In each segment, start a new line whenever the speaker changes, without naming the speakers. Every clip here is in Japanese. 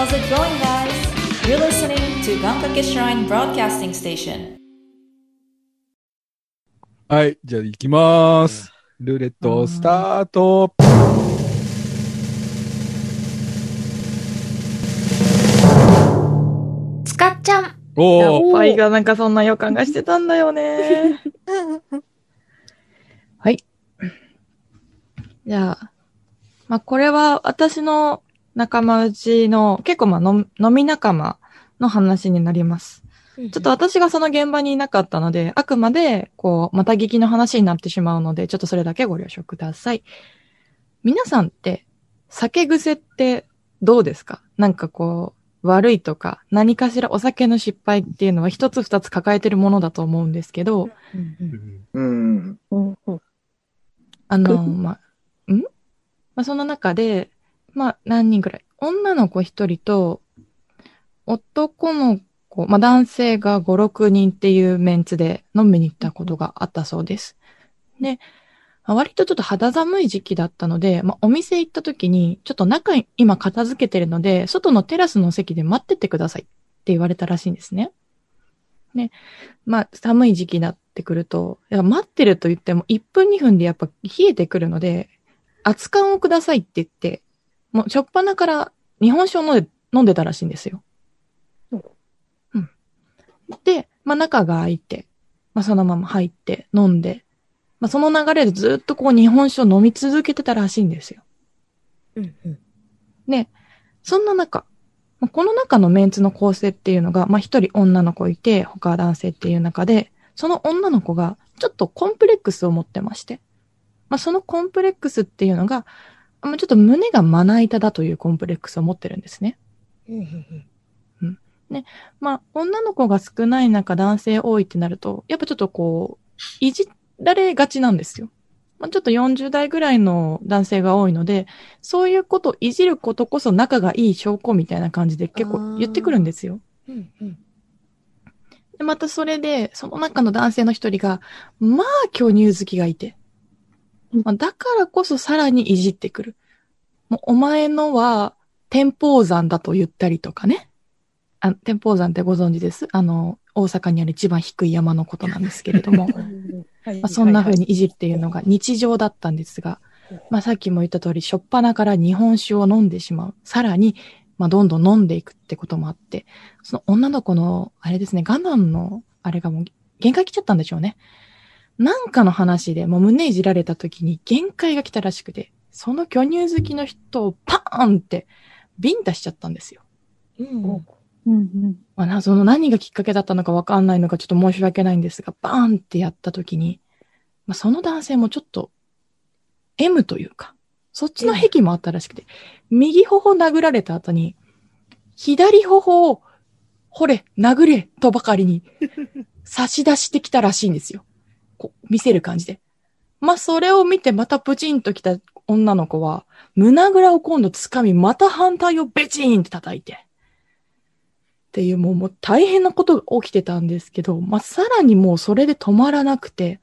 How's it going, guys? You're listening to Gankake Shrine Broadcasting Station.
はい、じゃあ行きまーす。ルーレットスタート。
つかっちゃん。
やっ
おー、
ぱりがなんかそんな予感がしてたんだよね。はい。じゃあ、まあこれは私の仲間内の結構まあ飲飲み仲間の話になります。ちょっと私がその現場にいなかったので、あくまで、こう、また聞きの話になってしまうので、ちょっとそれだけご了承ください。皆さんって、酒癖ってどうですか？なんかこう、悪いとか、何かしらお酒の失敗っていうのは一つ二つ抱えてるものだと思うんですけど、
うん。
あの、まあ、ん？まあ、その中で、まあ、何人くらい？女の子一人と、男の子、まあ、男性が5、6人っていうメンツで飲みに行ったことがあったそうです。で、まあ割とちょっと肌寒い時期だったので、まあ、お店行った時に、ちょっと中今片付けてるので、外のテラスの席で待っててくださいって言われたらしいんですね。で、まあ、寒い時期になってくると、いや待ってると言っても1分2分でやっぱ冷えてくるので、熱燗をくださいって言って、もうしょっぱなから日本酒を飲んで飲んでたらしいんですよ。うん。で、まあ中が開いて、まあそのまま入って飲んで、まあその流れでずっとこう日本酒を飲み続けてたらしいんですよ。で、そんな中、まあこの中のメンツの構成っていうのが、まあ一人女の子いて、他は男性っていう中で、その女の子がちょっとコンプレックスを持ってまして、まあそのコンプレックスっていうのが、まあちょっと胸がまな板だというコンプレックスを持ってるんですね。まあ、女の子が少ない中男性多いってなると、やっぱちょっとこう、いじられがちなんですよ。まあ、ちょっと40代ぐらいの男性が多いので、そういうことをいじることこそ仲がいい証拠みたいな感じで結構言ってくるんですよ。で、またそれで、その中の男性の一人が、まあ巨乳好きがいて、まあ、だからこそさらにいじってくる。もうお前のは天保山だと言ったりとかね。あ天保山ってご存知です？あの、大阪にある一番低い山のことなんですけれども、まあ、そんな風にいじっていうのが日常だったんですが、まあ、さっきも言った通り、しょっぱなから日本酒を飲んでしまう。さらに、まあ、どんどん飲んでいくってこともあって、その女の子の、あれですね、我慢の、あれがもう、限界来ちゃったんでしょうね。なんかの話で、もう胸いじられた時に限界が来たらしくて、その巨乳好きの人をパーンって、ビンタしちゃったんですよ。まあな、その何がきっかけだったのかわかんないのかちょっと申し訳ないんですが、バーンってやった時に、まあ、その男性もちょっと、M というか、そっちの癖もあったらしくて、右頬殴られた後に、左頬を、ほれ、殴れ、とばかりに、差し出してきたらしいんですよ。こう、見せる感じで。まあ、それを見てまたプチンと来た女の子は、胸ぐらを今度掴み、また反対をベチンって叩いて。っていうもうもう大変なことが起きてたんですけど、まあ、さらにもうそれで止まらなくて、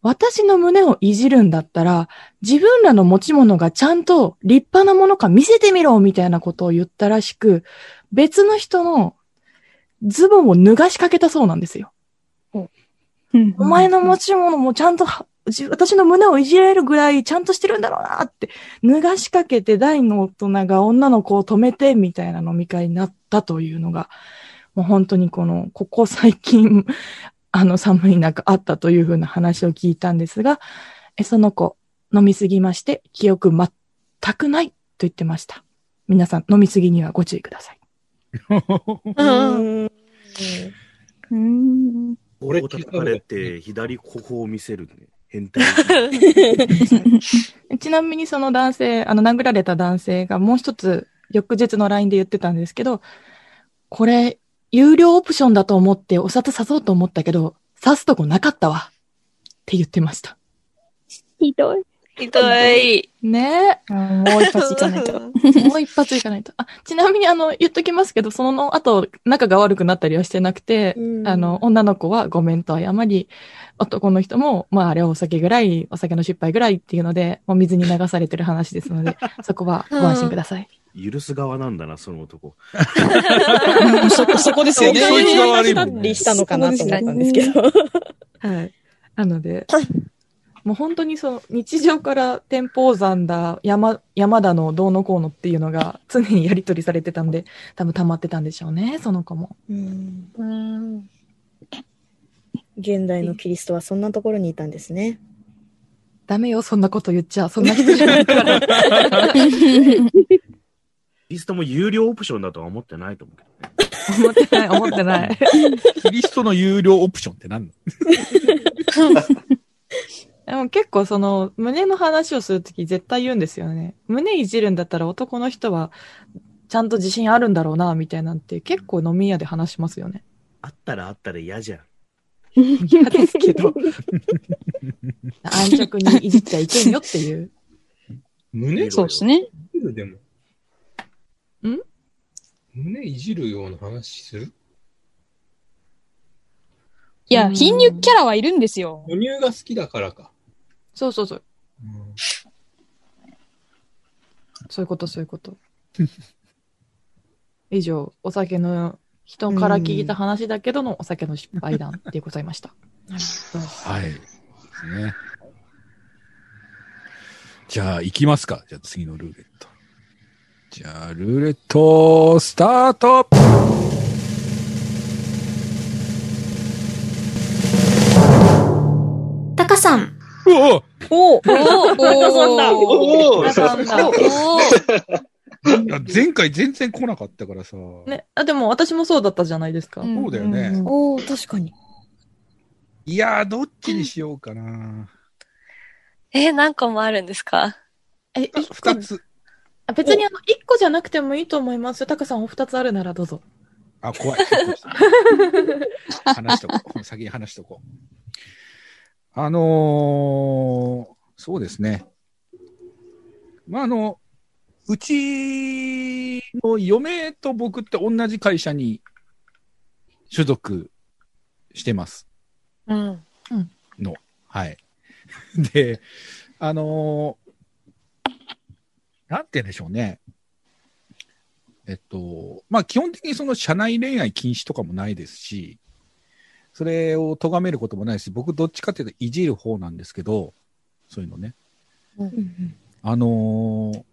私の胸をいじるんだったら、自分らの持ち物がちゃんと立派なものか見せてみろみたいなことを言ったらしく、別の人のズボンを脱がしかけたそうなんですよ。お前の持ち物もちゃんと私の胸をいじれるぐらいちゃんとしてるんだろうなって、脱がしかけて大の大人が女の子を止めてみたいな飲み会になったというのが、もう本当にこの、ここ最近、あの寒い中あったというふうな話を聞いたんですが、えその子飲みすぎまして記憶全くないと言ってました。皆さん飲みすぎにはご注意ください。
うん。
う叩かれて、左頬を見せるね。変態。
ちなみにその男性、あの殴られた男性がもう一つ翌日の LINE で言ってたんですけど、これ、有料オプションだと思ってお札刺そうと思ったけど、刺すとこなかったわ。って言ってました。
ひどい。
ひどい。
ね
もう一発いかないと。
え。もう一発いかないと。あ、ちなみにあの、言っときますけど、その後、仲が悪くなったりはしてなくて、あの、女の子はごめんと謝り、男の人も、まああれはお酒ぐらい、お酒の失敗ぐらいっていうので、もう水に流されてる話ですので、そこはご安心ください。
許す側なんだな、その男。
そ、そこですよね。
そいつが悪いもん
したのかなと思ったんですけど。
はい。なので、もう本当にその日常から天保山だ、山、山だの、どうのこうのっていうのが常にやり取りされてたんで、多分溜まってたんでしょうね、その子も。
うん
うん。
現代のキリストはそんなところにいたんですね。
ダメよ、そんなこと言っちゃ。そんな人じゃないから。
リストも有料オプションだとは思ってないと思うけどね。
思ってない、思ってない。
キリストの有料オプションって何の？
でも結構その、胸の話をするとき絶対言うんですよね。胸いじるんだったら男の人は、ちゃんと自信あるんだろうな、みたいなんて結構飲み屋で話しますよね。
あったらあったら嫌じゃん。
嫌ですけど。安直にいじっちゃいけんよっていう。
胸
そうですね。
いじるでも。
ん？
胸いじるような話する？
いや、
うん
貧乳キャラはいるんですよ。
母乳が好きだからか。
そうそうそう。
うん
そういうこと、そういうこと。以上、お酒の人から聞いた話だけどのお酒の失敗談でございました。
はい。ね。じゃあ、行きますか。じゃあ、次のルーレット。じゃあ、ルーレット、スタートお
おお
お
前回全然来なかったからさ。
ね、あ、でも私もそうだったじゃないですか。
うん
そうだよね。
うん
おー確かに。
いやー、どっちにしようかな。
えー何個もあるんですか？
え、
あ
一個
二つ。
あ別にあの、一個じゃなくてもいいと思いますよ。タカさんお二つあるならどうぞ。
あ、怖い。話しとこう。先に話しとこう。あのーそうですね。まあ、あの、うちの嫁と僕って同じ会社に所属してます。
うん。
はい。で、あのーなんて言うんでしょうね。えっと、まあ基本的にその社内恋愛禁止とかもないですし、それを咎めることもないし、僕どっちかっていうといじる方なんですけど、そういうのね。あのー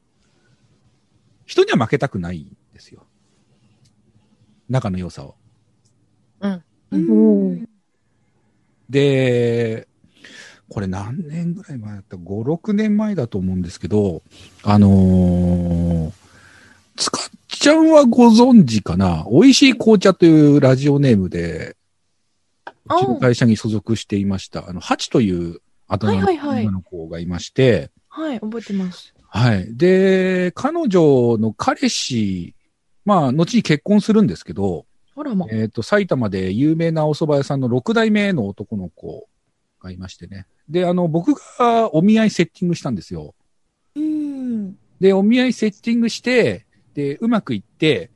人には負けたくないんですよ。仲の良さを。
お
で、これ何年ぐらい前だった ?5、6年前だと思うんですけど、あのー、つかっちゃんはご存知かな？美味しい紅茶というラジオネームで、うちの会社に所属していました。あの、ハチというあだ名の女の子がいまして、
はい、覚えてます。
はい。で、彼女の彼氏、まあ、後に結婚するんですけど、
ま。
えっ、と、埼玉で有名なお蕎麦屋さんの6代目の男の子がいましてね。で、あの、僕がお見合いセッティングしたんですよ。
うん。
で、お見合いセッティングして、で、うまくいって、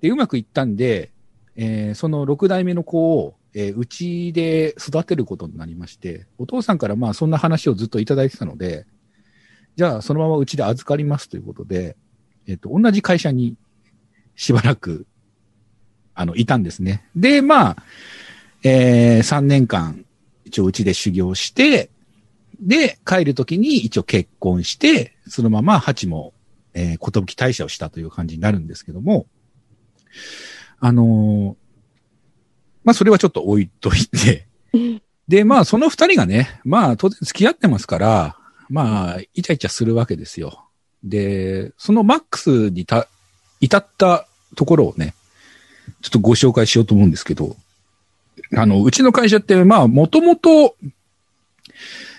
で、うまくいったんで、えーその6代目の子を、えーうちで育てることになりまして、お父さんからまあそんな話をずっといただいてたので、じゃあそのままうちで預かりますということで、えっ、と、同じ会社にしばらく、あの、いたんですね。で、まあ、えー、3年間、一応うちで修行して、で、帰るときに一応結婚して、そのままハチも、えー、ことぶき大社をしたという感じになるんですけども、あのーまあ、それはちょっと置いといて、で、まあ、その二人がね、まあ、当然付き合ってますから、まあ、イチャイチャするわけですよ。で、そのマックスにた、至ったところをね、ちょっとご紹介しようと思うんですけど、あの、うちの会社って、まあ、もともと、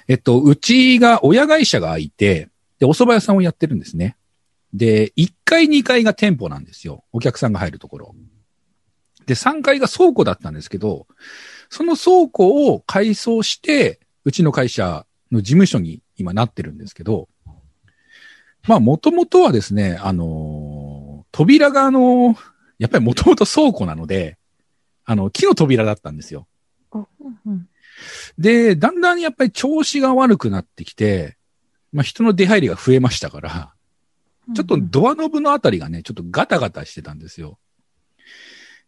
えっと、うちが親会社がいて、で、お蕎麦屋さんをやってるんですね。で、1階、2階が店舗なんですよ。お客さんが入るところ。で、3階が倉庫だったんですけど、その倉庫を改装して、うちの会社の事務所に今なってるんですけど、まあ、もともとはですね、あのー扉があのーやっぱりもともと倉庫なので、あの、木の扉だったんですよ。
うん
で、だんだんやっぱり調子が悪くなってきて、まあ人の出入りが増えましたから、ちょっとドアノブのあたりがね、ちょっとガタガタしてたんですよ。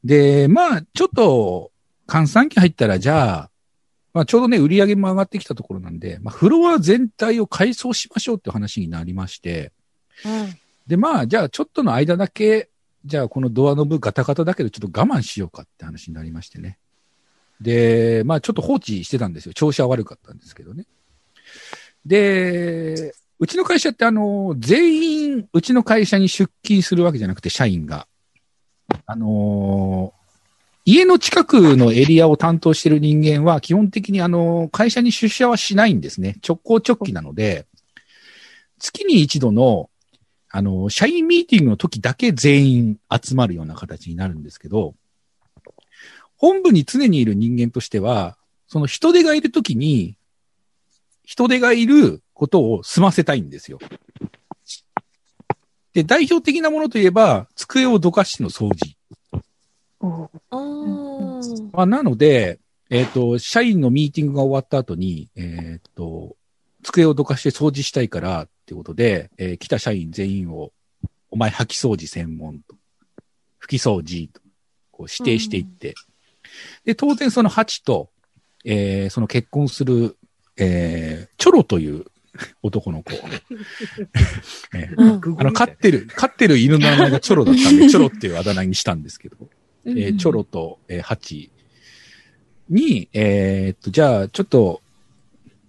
で、まあ、ちょっと、換算期入ったら、じゃあ、まあ、ちょうどね、売り上げも上がってきたところなんで、まあ、フロア全体を改装しましょうって話になりまして、で、まあ、じゃあ、ちょっとの間だけ、じゃあ、このドアノブガタガタだけど、ちょっと我慢しようかって話になりましてね。で、まあ、ちょっと放置してたんですよ。調子は悪かったんですけどね。で、うちの会社ってあの、全員、うちの会社に出勤するわけじゃなくて、社員が。あのー家の近くのエリアを担当している人間は、基本的にあの、会社に出社はしないんですね。直行直帰なので、月に一度の、あの、社員ミーティングの時だけ全員集まるような形になるんですけど、本部に常にいる人間としては、その人手がいる時に、人手がいることを済ませたいんですよ。で、代表的なものといえば、机をどかしての掃除。まあ、なので、えっ、と、社員のミーティングが終わった後に、えっ、と、机をどかして掃除したいからってことで、えー来た社員全員を、お前掃き掃除専門と、拭き掃除と、こう指定していって、で、当然そのハチと、えーその結婚する、えーチョロという 男の子。えーあの、飼ってる、飼ってる犬の名前がチョロだったんで、チョロっていうあだ名にしたんですけど、えーチョロと、えーハチに、えーっと、じゃあ、ちょっと、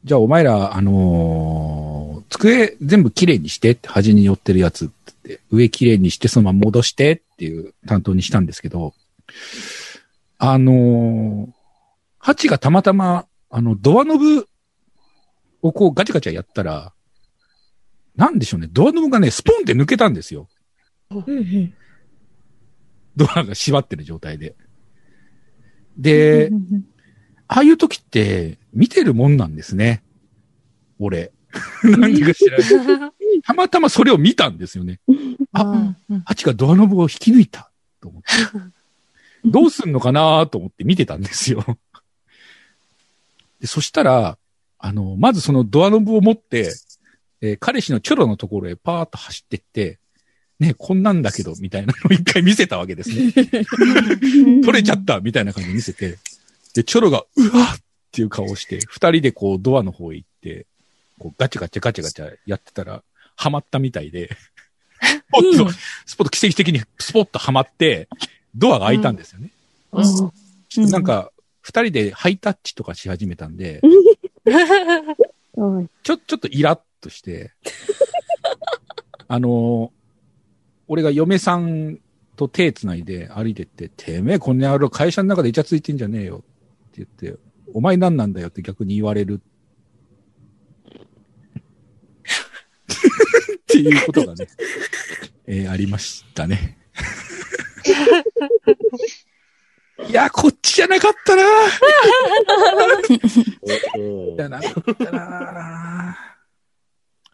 じゃあお前ら、あのー机全部きれいにしてって、端に寄ってるやつって言って、上きれいにして、そのまま戻してっていう担当にしたんですけど、あのーハチがたまたま、あの、ドアノブをこうガチャガチャやったら、なんでしょうね、ドアノブがね、スポンって抜けたんですよ。ドアが閉まってる状態で。で、ああいう時って見てるもんなんですね。俺。何か知らない。たまたまそれを見たんですよね。あ、ハチがドアノブを引き抜いたと思って。どうすんのかなと思って見てたんですよ。でそしたら、あの、まずそのドアノブを持って、えー彼氏のチョロのところへパーッと走ってって、ね、こんなんだけど、みたいなのを一回見せたわけですね。取れちゃったみたいな感じで見せて、で、チョロが、うわっっていう顔をして、二人でこうドアの方へ行って、こうガチャガチャガチャガチャやってたら、ハマったみたいで、スポッと、スポッと奇跡的にスポッとハマって、ドアが開いたんですよね。なんか、二人でハイタッチとかし始めたんで、ちょ、ちょっとイラッとして、あの、俺が嫁さんと手繋いで歩いてって、てめえこんな野郎会社の中でイチャついてんじゃねえよって言って、お前何なんだよって逆に言われる。っていうことがね、えーありましたね。いや、こっちじゃなかったな
お
じゃなかったな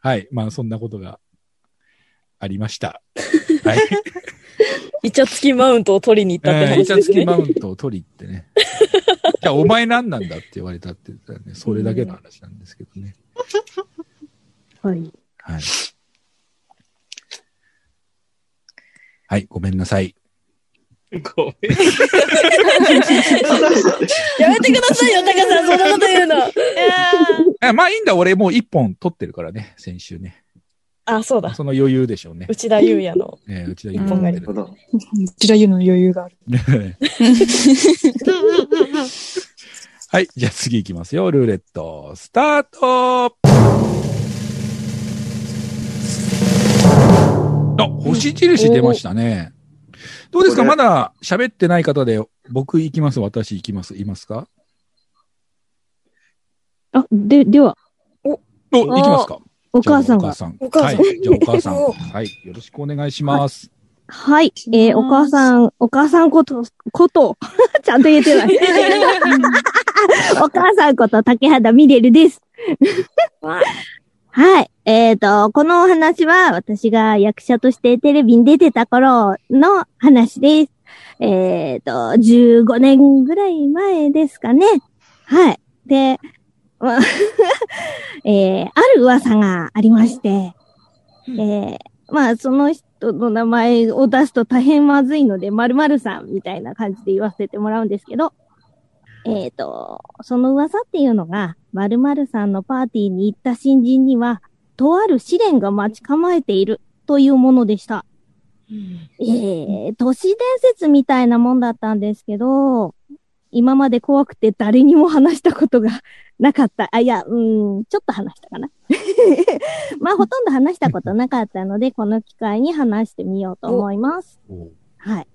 はい。まあ、そんなことがありました。はい。
イチャつきマウントを取りに行ったって
えーイチャつき
話ですね。
マウントを取り行ってね。じゃあ、お前何なんだって言われたって言ったらね、それだけの話なんですけどね。
はい。
はい。はい、ごめんなさい。
ごめん。
やめてくださいよ、タカさん、そんなこと言うの。
あまあいいんだ、俺もう一本取ってるからね、先週ね。
あ、そうだ。
その余裕でしょうね。
内田裕也の。
えーうちは一本取ってる。
うちら言うの余裕がある。
はい。じゃあ次行きますよ。ルーレット、スタートあ、星印出ましたね。どうですか？まだ喋ってない方で、僕行きます、私行きます、いますか？
あ、で、では、
お、行きますか？
お母さんが。
お母さん。
お母さん
はい。じゃあお母さん。
お
はい。よろしくお願いします。
はい。えーお母さん、お母さんこと、こと、ちゃんと言えてない。お母さんこと竹肌みれるです。はい。えっ、と、このお話は私が役者としてテレビに出てた頃の話です。えっ、と、15年ぐらい前ですかね。はい。で、まあ えーある噂がありまして、えーまあ、その人の名前を出すと大変まずいので、〇〇さんみたいな感じで言わせてもらうんですけど、えっ、と、その噂っていうのが、〇〇さんのパーティーに行った新人には、とある試練が待ち構えているというものでした。えー、都市伝説みたいなもんだったんですけど、今まで怖くて誰にも話したことがなかった。あ、いや、うん、ちょっと話したかな。まあ、ほとんど話したことなかったので、この機会に話してみようと思います。はい。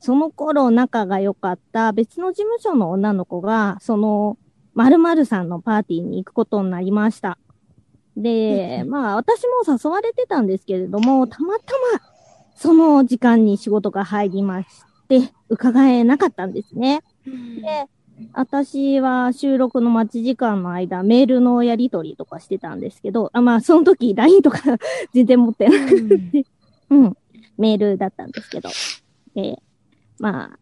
その頃仲が良かった別の事務所の女の子が、その、〇〇さんのパーティーに行くことになりました。で、まあ、私も誘われてたんですけれども、たまたま、その時間に仕事が入りまして、伺えなかったんですね。で、私は収録の待ち時間の間、メールのやり取りとかしてたんですけど、あまあ、その時 LINE とか全然持ってなくて、うん、メールだったんですけど、えーまあ、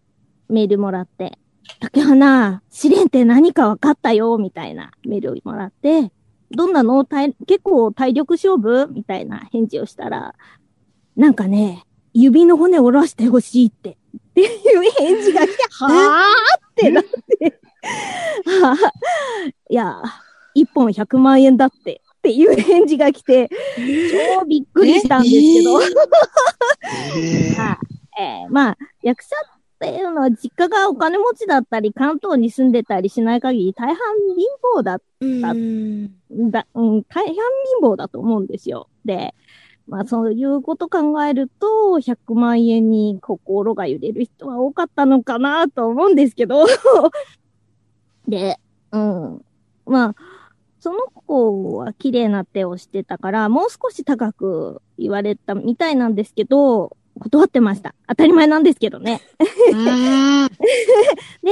メールもらって、竹花、試練って何か分かったよ、みたいなメールをもらって、どんなの？体結構体力勝負？みたいな返事をしたら、なんかね、指の骨折らしてほしいって、っていう返事が来て、はぁってなって、は ぁいや、一本100万円だって、っていう返事が来て、超びっくりしたんですけど、はい。えーまあ、役者っていうのは実家がお金持ちだったり、関東に住んでたりしない限り、大半貧乏だった、だうん、大半貧乏だと思うんですよ。で、まあそういうこと考えると、100万円に心が揺れる人は多かったのかなと思うんですけど。で、うん。まあ、その子は綺麗な手をしてたから、もう少し高く言われたみたいなんですけど、断ってました。当たり前なんですけどね。で、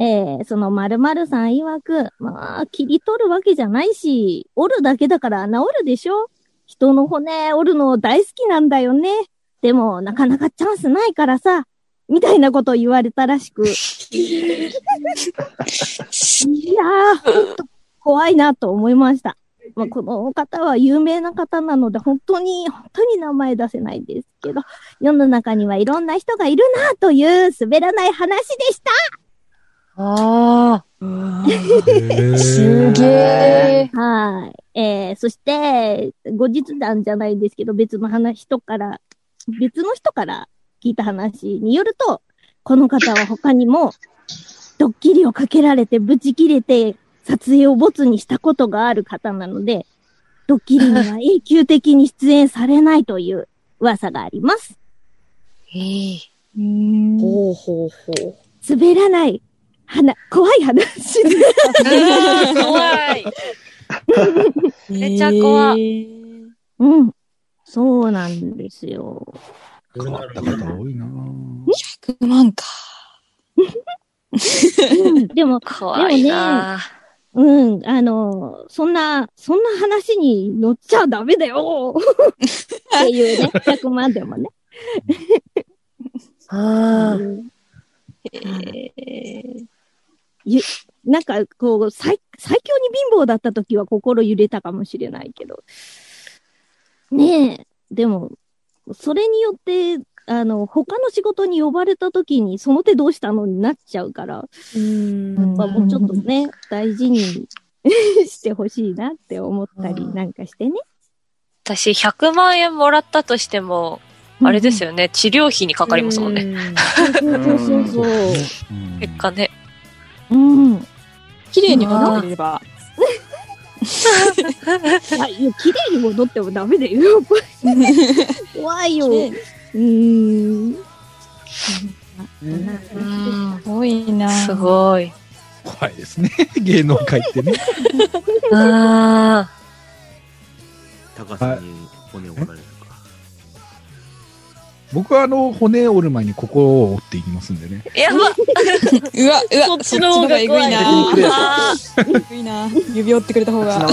えーその〇〇さん曰く、まあ、切り取るわけじゃないし、折るだけだから治るでしょ人の骨折るの大好きなんだよね。でも、なかなかチャンスないからさ、みたいなことを言われたらしく。いやー、ほんと怖いなと思いました。まあ、この方は有名な方なので、本当に、本当に名前出せないんですけど、世の中にはいろんな人がいるなという滑らない話でした
あ
すげえ。
はい。えー、そして、後日談じゃないんですけど、別の話、人から、別の人から聞いた話によると、この方は他にも、ドッキリをかけられてブチ切れて、撮影をボツにしたことがある方なので、ドッキリには永久的に出演されないという噂があります。
ええ
ほうほうほう。
滑らない、話、怖い話。
怖い。めっちゃ怖い。
うん。そうなんですよ。
変わった方多いなぁ
100万か。
うんでも、
怖いな
うん、あの、そんな、そんな話に乗っちゃダメだよ。っていうね、100万でもね。
あ
うん。
え
ゆなんか、こう、最、最強に貧乏だった時は心揺れたかもしれないけど。ねえ、でも、それによって、あの、他の仕事に呼ばれた時に、その手どうしたのになっちゃうから、
うん。
まあ、もうちょっとね、大事に してほしいなって思ったりなんかしてね。
私、100万円もらったとしても、あれです
よ。
よね、治療費にかかりますもんね。
そうそうそうそう。
うん
結果ね。
うん。
綺麗に戻ってれば。
あ、いや、綺麗に戻ってもダメだよ。怖いよ。うん。
うん
すごいな。
すごい。
怖いですね。芸能界ってね。
あ
高さんに骨を折られるか。
僕はあの、骨折る前に心を折っていきますんでね。
ーやば
うわ、うわ、
そっちの方が
えぐいな。えぐいな。指折ってくれた方が。